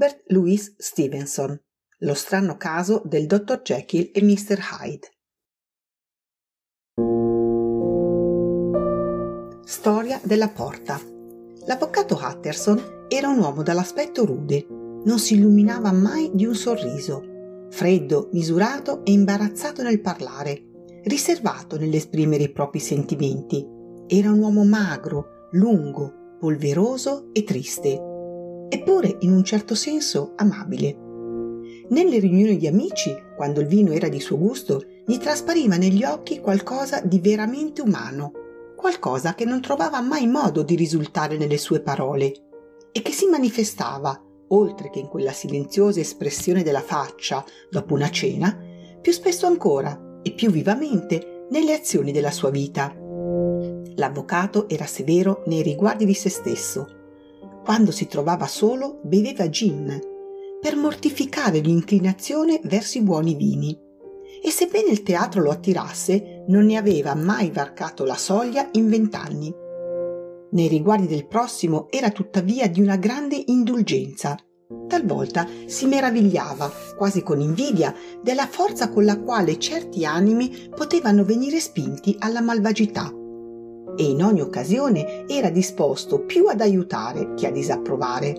Robert Louis Stevenson, Lo strano caso del dottor Jekyll e Mr. Hyde. Storia della porta. L'avvocato Hatterson era un uomo dall'aspetto rude, non si illuminava mai di un sorriso, freddo, misurato e imbarazzato nel parlare, riservato nell'esprimere i propri sentimenti. Era un uomo magro, lungo, polveroso e triste eppure in un certo senso amabile. Nelle riunioni di amici, quando il vino era di suo gusto, gli traspariva negli occhi qualcosa di veramente umano, qualcosa che non trovava mai modo di risultare nelle sue parole e che si manifestava, oltre che in quella silenziosa espressione della faccia dopo una cena, più spesso ancora e più vivamente nelle azioni della sua vita. L'avvocato era severo nei riguardi di se stesso quando si trovava solo, beveva gin per mortificare l'inclinazione verso i buoni vini. E sebbene il teatro lo attirasse, non ne aveva mai varcato la soglia in vent'anni. Nei riguardi del prossimo era tuttavia di una grande indulgenza. Talvolta si meravigliava, quasi con invidia, della forza con la quale certi animi potevano venire spinti alla malvagità e in ogni occasione era disposto più ad aiutare che a disapprovare.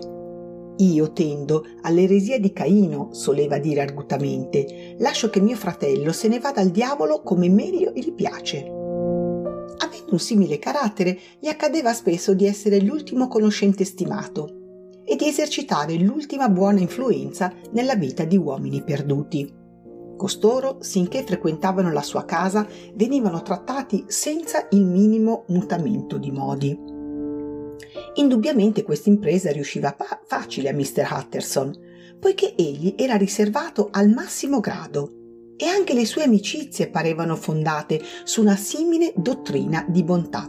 Io tendo all'eresia di Caino, soleva dire argutamente, lascio che mio fratello se ne vada al diavolo come meglio gli piace. Avendo un simile carattere, gli accadeva spesso di essere l'ultimo conoscente stimato e di esercitare l'ultima buona influenza nella vita di uomini perduti. Costoro, sinché frequentavano la sua casa, venivano trattati senza il minimo mutamento di modi. Indubbiamente questa impresa riusciva facile a Mr. Hutterson, poiché egli era riservato al massimo grado e anche le sue amicizie parevano fondate su una simile dottrina di bontà.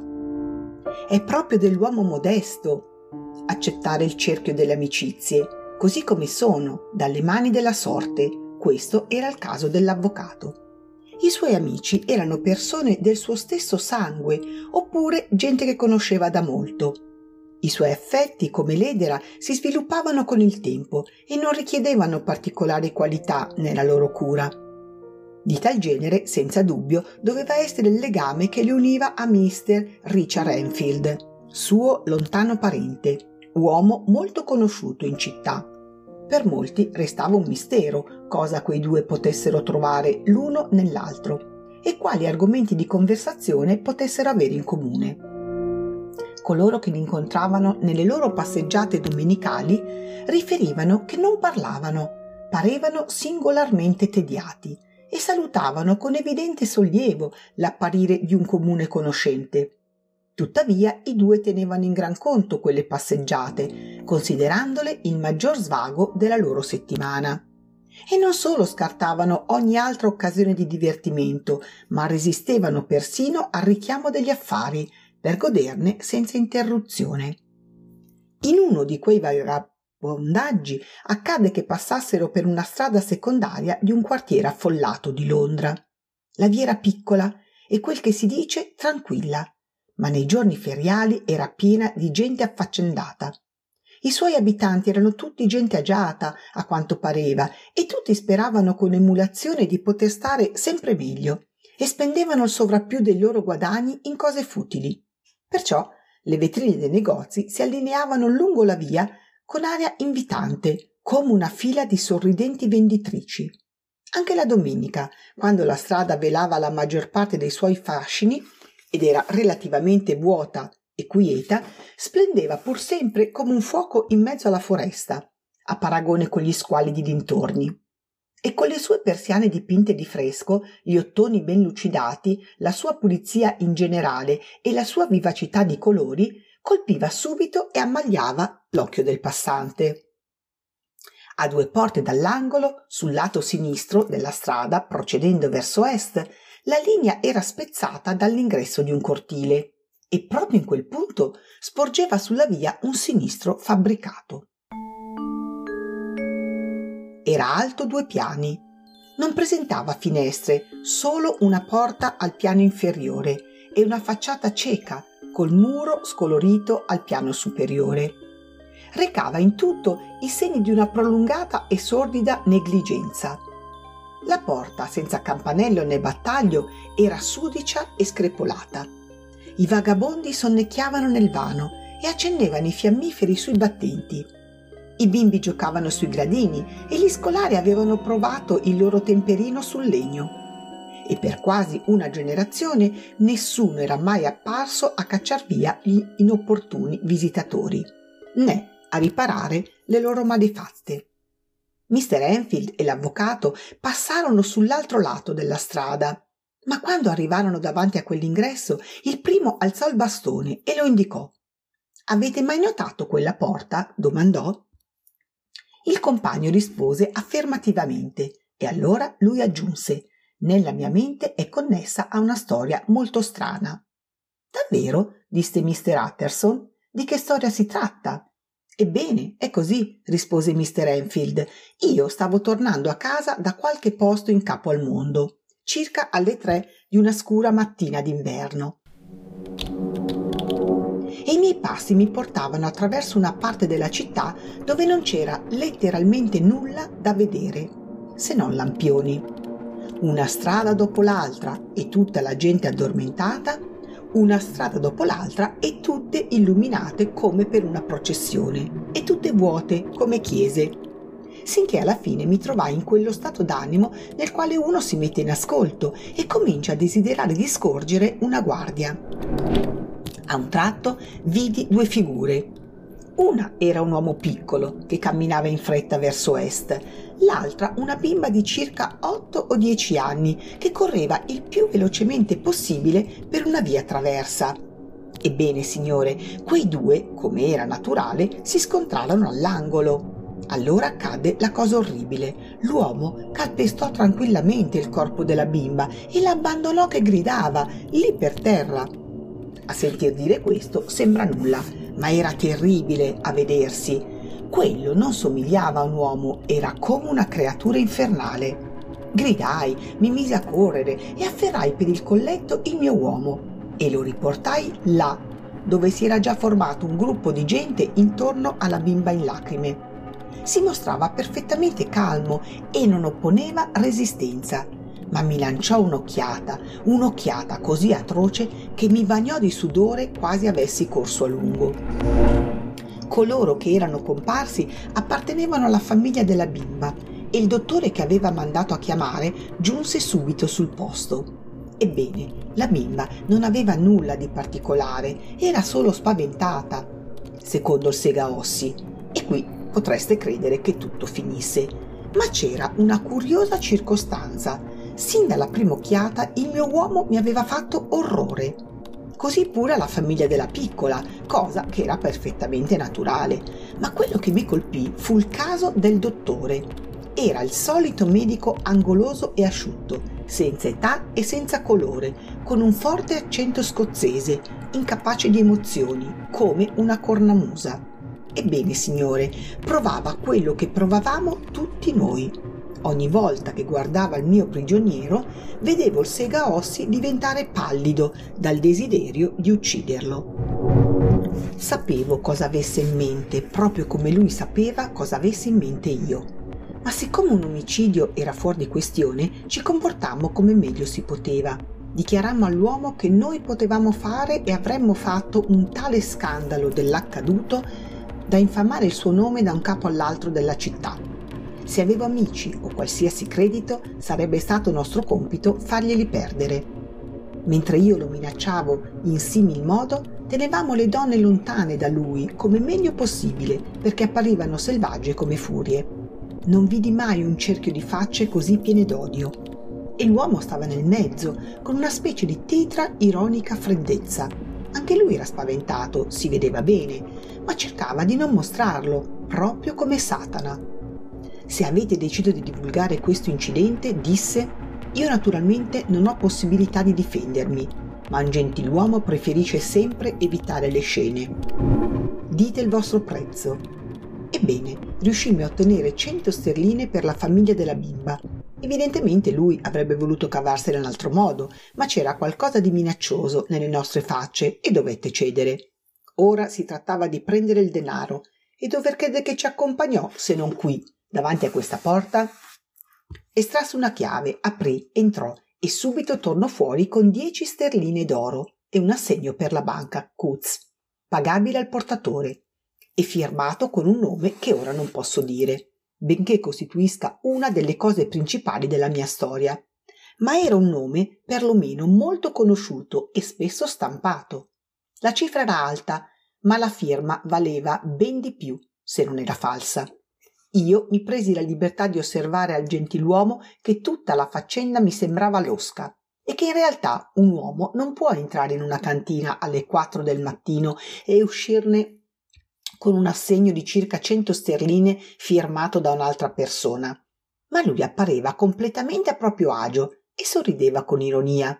È proprio dell'uomo modesto accettare il cerchio delle amicizie, così come sono, dalle mani della sorte, questo era il caso dell'avvocato. I suoi amici erano persone del suo stesso sangue oppure gente che conosceva da molto. I suoi affetti, come l'edera, si sviluppavano con il tempo e non richiedevano particolari qualità nella loro cura. Di tal genere, senza dubbio, doveva essere il legame che li univa a Mr. Richard Enfield, suo lontano parente, uomo molto conosciuto in città. Per molti restava un mistero cosa quei due potessero trovare l'uno nell'altro e quali argomenti di conversazione potessero avere in comune. Coloro che li incontravano nelle loro passeggiate domenicali riferivano che non parlavano, parevano singolarmente tediati e salutavano con evidente sollievo l'apparire di un comune conoscente Tuttavia i due tenevano in gran conto quelle passeggiate, considerandole il maggior svago della loro settimana. E non solo scartavano ogni altra occasione di divertimento, ma resistevano persino al richiamo degli affari per goderne senza interruzione. In uno di quei vagabondaggi accadde che passassero per una strada secondaria di un quartiere affollato di Londra. La via era piccola e quel che si dice tranquilla ma nei giorni feriali era piena di gente affaccendata. I suoi abitanti erano tutti gente agiata, a quanto pareva, e tutti speravano con emulazione di poter stare sempre meglio e spendevano il sovrappiù dei loro guadagni in cose futili. Perciò le vetrine dei negozi si allineavano lungo la via con aria invitante, come una fila di sorridenti venditrici. Anche la domenica, quando la strada velava la maggior parte dei suoi fascini, ed era relativamente vuota e quieta, splendeva pur sempre come un fuoco in mezzo alla foresta, a paragone con gli squali di dintorni. E con le sue persiane dipinte di fresco, gli ottoni ben lucidati, la sua pulizia in generale e la sua vivacità di colori, colpiva subito e ammagliava l'occhio del passante. A due porte dall'angolo, sul lato sinistro della strada, procedendo verso est, la linea era spezzata dall'ingresso di un cortile e proprio in quel punto sporgeva sulla via un sinistro fabbricato. Era alto due piani. Non presentava finestre, solo una porta al piano inferiore e una facciata cieca col muro scolorito al piano superiore. recava in tutto i segni di una prolungata e sordida negligenza. La porta, senza campanello né battaglio, era sudicia e screpolata. I vagabondi sonnecchiavano nel vano e accendevano i fiammiferi sui battenti. I bimbi giocavano sui gradini e gli scolari avevano provato il loro temperino sul legno e per quasi una generazione nessuno era mai apparso a cacciar via gli inopportuni visitatori, né a riparare le loro malefatte. Mr. Enfield e l'avvocato passarono sull'altro lato della strada, ma quando arrivarono davanti a quell'ingresso, il primo alzò il bastone e lo indicò. Avete mai notato quella porta? domandò. Il compagno rispose affermativamente e allora lui aggiunse nella mia mente è connessa a una storia molto strana. Davvero? disse Mr. Utterson. Di che storia si tratta? Ebbene, è così, rispose Mr. Enfield. Io stavo tornando a casa da qualche posto in capo al mondo, circa alle tre di una scura mattina d'inverno. E i miei passi mi portavano attraverso una parte della città dove non c'era letteralmente nulla da vedere, se non lampioni una strada dopo l'altra e tutta la gente addormentata, una strada dopo l'altra e tutte illuminate come per una processione e tutte vuote come chiese. Sinché alla fine mi trovai in quello stato d'animo nel quale uno si mette in ascolto e comincia a desiderare di scorgere una guardia. A un tratto vidi due figure, una era un uomo piccolo che camminava in fretta verso est, l'altra una bimba di circa 8 o 10 anni che correva il più velocemente possibile per una via traversa. Ebbene, signore, quei due, come era naturale, si scontrarono all'angolo. Allora accadde la cosa orribile. L'uomo calpestò tranquillamente il corpo della bimba e l'abbandonò che gridava, lì per terra. A sentir dire questo sembra nulla, ma era terribile a vedersi. Quello non somigliava a un uomo, era come una creatura infernale. Gridai, mi misi a correre e afferrai per il colletto il mio uomo e lo riportai là, dove si era già formato un gruppo di gente intorno alla bimba in lacrime. Si mostrava perfettamente calmo e non opponeva resistenza, ma mi lanciò un'occhiata, un'occhiata così atroce che mi bagnò di sudore quasi avessi corso a lungo. Coloro che erano comparsi appartenevano alla famiglia della bimba e il dottore che aveva mandato a chiamare giunse subito sul posto. Ebbene, la bimba non aveva nulla di particolare, era solo spaventata, secondo il segaossi, e qui potreste credere che tutto finisse. Ma c'era una curiosa circostanza Sin dalla prima occhiata il mio uomo mi aveva fatto orrore. Così pure alla famiglia della piccola, cosa che era perfettamente naturale. Ma quello che mi colpì fu il caso del dottore. Era il solito medico angoloso e asciutto, senza età e senza colore, con un forte accento scozzese, incapace di emozioni, come una cornamusa. Ebbene, signore, provava quello che provavamo tutti noi Ogni volta che guardava il mio prigioniero, vedevo il segaossi diventare pallido dal desiderio di ucciderlo. Sapevo cosa avesse in mente, proprio come lui sapeva cosa avessi in mente io. Ma siccome un omicidio era fuori di questione, ci comportammo come meglio si poteva. Dichiarammo all'uomo che noi potevamo fare e avremmo fatto un tale scandalo dell'accaduto da infamare il suo nome da un capo all'altro della città se avevo amici o qualsiasi credito, sarebbe stato nostro compito farglieli perdere. Mentre io lo minacciavo in simil modo, tenevamo le donne lontane da lui come meglio possibile, perché apparivano selvagge come furie. Non vidi mai un cerchio di facce così piene d'odio. E l'uomo stava nel mezzo, con una specie di tetra ironica freddezza. Anche lui era spaventato, si vedeva bene, ma cercava di non mostrarlo, proprio come Satana. Se avete deciso di divulgare questo incidente, disse, io naturalmente non ho possibilità di difendermi, ma un gentiluomo preferisce sempre evitare le scene. Dite il vostro prezzo. Ebbene, riuscimmo a ottenere 100 sterline per la famiglia della bimba. Evidentemente lui avrebbe voluto cavarsela in altro modo, ma c'era qualcosa di minaccioso nelle nostre facce e dovette cedere. Ora si trattava di prendere il denaro e dove crede che ci accompagnò se non qui, davanti a questa porta? Estrasse una chiave, aprì, entrò e subito tornò fuori con dieci sterline d'oro e un assegno per la banca Kutz, pagabile al portatore e firmato con un nome che ora non posso dire, benché costituisca una delle cose principali della mia storia. Ma era un nome perlomeno molto conosciuto e spesso stampato. La cifra era alta, ma la firma valeva ben di più se non era falsa. Io mi presi la libertà di osservare al gentiluomo che tutta la faccenda mi sembrava losca e che in realtà un uomo non può entrare in una cantina alle quattro del mattino e uscirne con un assegno di circa cento sterline firmato da un'altra persona. Ma lui appareva completamente a proprio agio e sorrideva con ironia.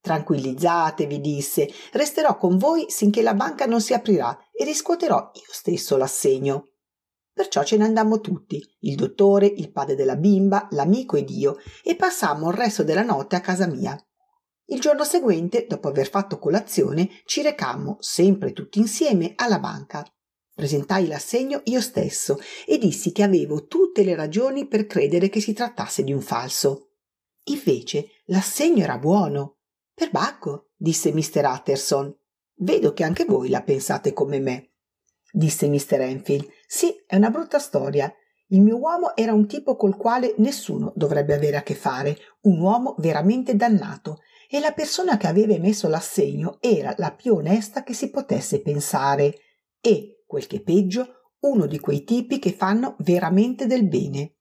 Tranquillizzatevi, disse, resterò con voi sinché la banca non si aprirà e riscuoterò io stesso l'assegno. Perciò ce ne andammo tutti, il dottore, il padre della bimba, l'amico ed io, e passammo il resto della notte a casa mia. Il giorno seguente, dopo aver fatto colazione, ci recammo, sempre tutti insieme, alla banca. Presentai l'assegno io stesso e dissi che avevo tutte le ragioni per credere che si trattasse di un falso. Invece l'assegno era buono. Perbacco, disse Mr. Utterson. Vedo che anche voi la pensate come me disse Mr. Enfield. Sì, è una brutta storia. Il mio uomo era un tipo col quale nessuno dovrebbe avere a che fare, un uomo veramente dannato, e la persona che aveva emesso l'assegno era la più onesta che si potesse pensare e, quel che peggio, uno di quei tipi che fanno veramente del bene.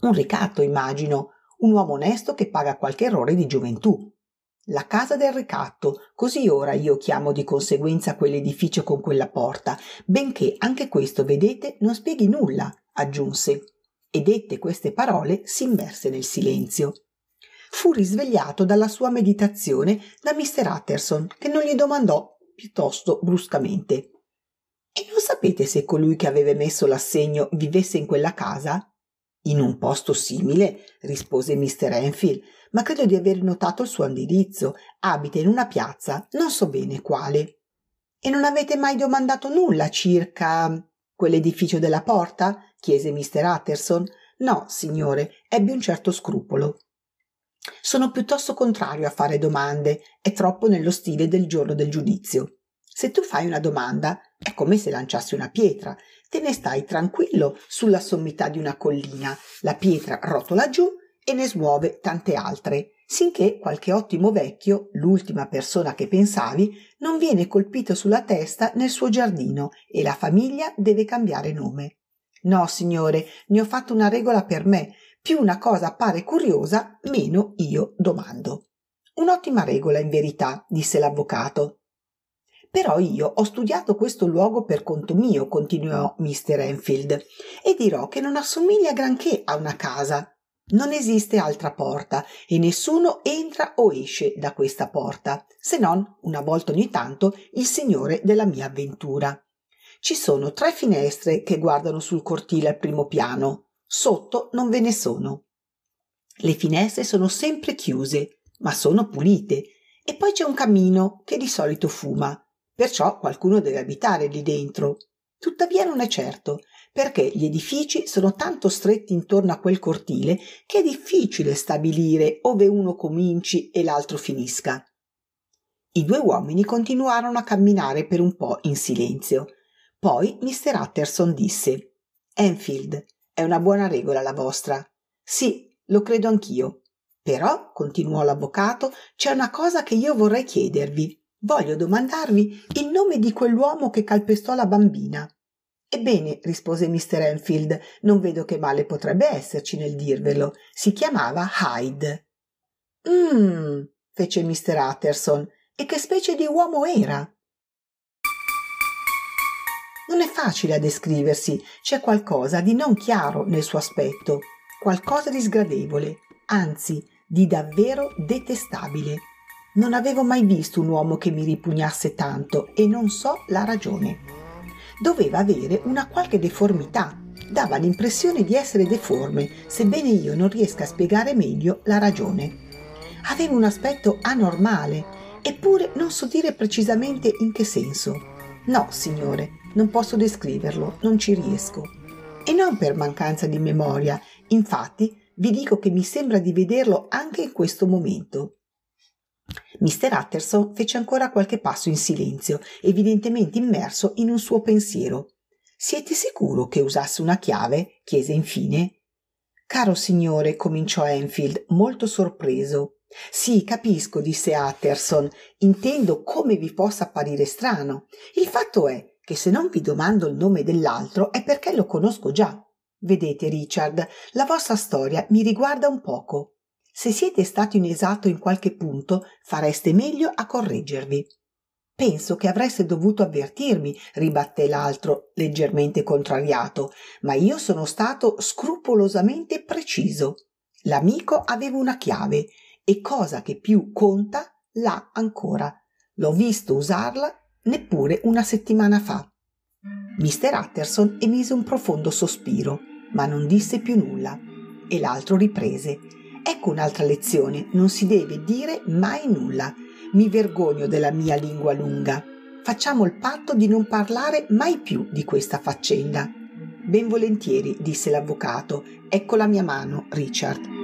Un ricatto, immagino, un uomo onesto che paga qualche errore di gioventù. La casa del ricatto, così ora io chiamo di conseguenza quell'edificio con quella porta, benché anche questo, vedete, non spieghi nulla, aggiunse. E dette queste parole si immerse nel silenzio. Fu risvegliato dalla sua meditazione da Mr. Utterson, che non gli domandò piuttosto bruscamente. E non sapete se colui che aveva messo l'assegno vivesse in quella casa? In un posto simile, rispose Mr. Enfield, ma credo di aver notato il suo indirizzo. Abita in una piazza, non so bene quale. E non avete mai domandato nulla circa quell'edificio della porta? chiese Mr. Utterson. No, signore, ebbe un certo scrupolo. Sono piuttosto contrario a fare domande, è troppo nello stile del giorno del giudizio. Se tu fai una domanda, è come se lanciassi una pietra. Te ne stai tranquillo sulla sommità di una collina. La pietra rotola giù e ne smuove tante altre, sinché qualche ottimo vecchio, l'ultima persona che pensavi, non viene colpito sulla testa nel suo giardino e la famiglia deve cambiare nome. No, signore, ne ho fatto una regola per me. Più una cosa appare curiosa, meno io domando. Un'ottima regola, in verità, disse l'avvocato. Però io ho studiato questo luogo per conto mio, continuò Mr. Enfield, e dirò che non assomiglia granché a una casa. Non esiste altra porta e nessuno entra o esce da questa porta, se non, una volta ogni tanto, il signore della mia avventura. Ci sono tre finestre che guardano sul cortile al primo piano. Sotto non ve ne sono. Le finestre sono sempre chiuse, ma sono pulite, e poi c'è un camino che di solito fuma, perciò qualcuno deve abitare lì dentro. Tuttavia non è certo, perché gli edifici sono tanto stretti intorno a quel cortile che è difficile stabilire ove uno cominci e l'altro finisca. I due uomini continuarono a camminare per un po' in silenzio. Poi Mr. Utterson disse Enfield, è una buona regola la vostra. Sì, lo credo anch'io. Però, continuò l'avvocato, c'è una cosa che io vorrei chiedervi. Voglio domandarvi il nome di quell'uomo che calpestò la bambina. Ebbene, rispose Mr. Enfield, non vedo che male potrebbe esserci nel dirvelo. Si chiamava Hyde. Mmm, fece Mr. Utterson. E che specie di uomo era? Non è facile a descriversi, c'è qualcosa di non chiaro nel suo aspetto, qualcosa di sgradevole, anzi di davvero detestabile. Non avevo mai visto un uomo che mi ripugnasse tanto e non so la ragione doveva avere una qualche deformità. Dava l'impressione di essere deforme, sebbene io non riesca a spiegare meglio la ragione. Aveva un aspetto anormale, eppure non so dire precisamente in che senso. No, signore, Non posso descriverlo, non ci riesco. E non per mancanza di memoria, infatti vi dico che mi sembra di vederlo anche in questo momento. Mr. Utterson fece ancora qualche passo in silenzio, evidentemente immerso in un suo pensiero. Siete sicuro che usasse una chiave? chiese infine. Caro signore, cominciò Enfield, molto sorpreso. Sì, capisco, disse Utterson. Intendo come vi possa apparire strano. Il fatto è che se non vi domando il nome dell'altro è perché lo conosco già. Vedete, Richard, la vostra storia mi riguarda un poco. Se siete stato inesatto in qualche punto, fareste meglio a correggervi. Penso che avreste dovuto avvertirmi, ribatté l'altro, leggermente contrariato, ma io sono stato scrupolosamente preciso. L'amico aveva una chiave e cosa che più conta, l'ha ancora. L'ho visto usarla neppure una settimana fa. Mr. Utterson emise un profondo sospiro, ma non disse più nulla. E l'altro riprese. Ecco un'altra lezione, non si deve dire mai nulla. Mi vergogno della mia lingua lunga. Facciamo il patto di non parlare mai più di questa faccenda. Ben volentieri, disse l'avvocato. Ecco la mia mano, Richard.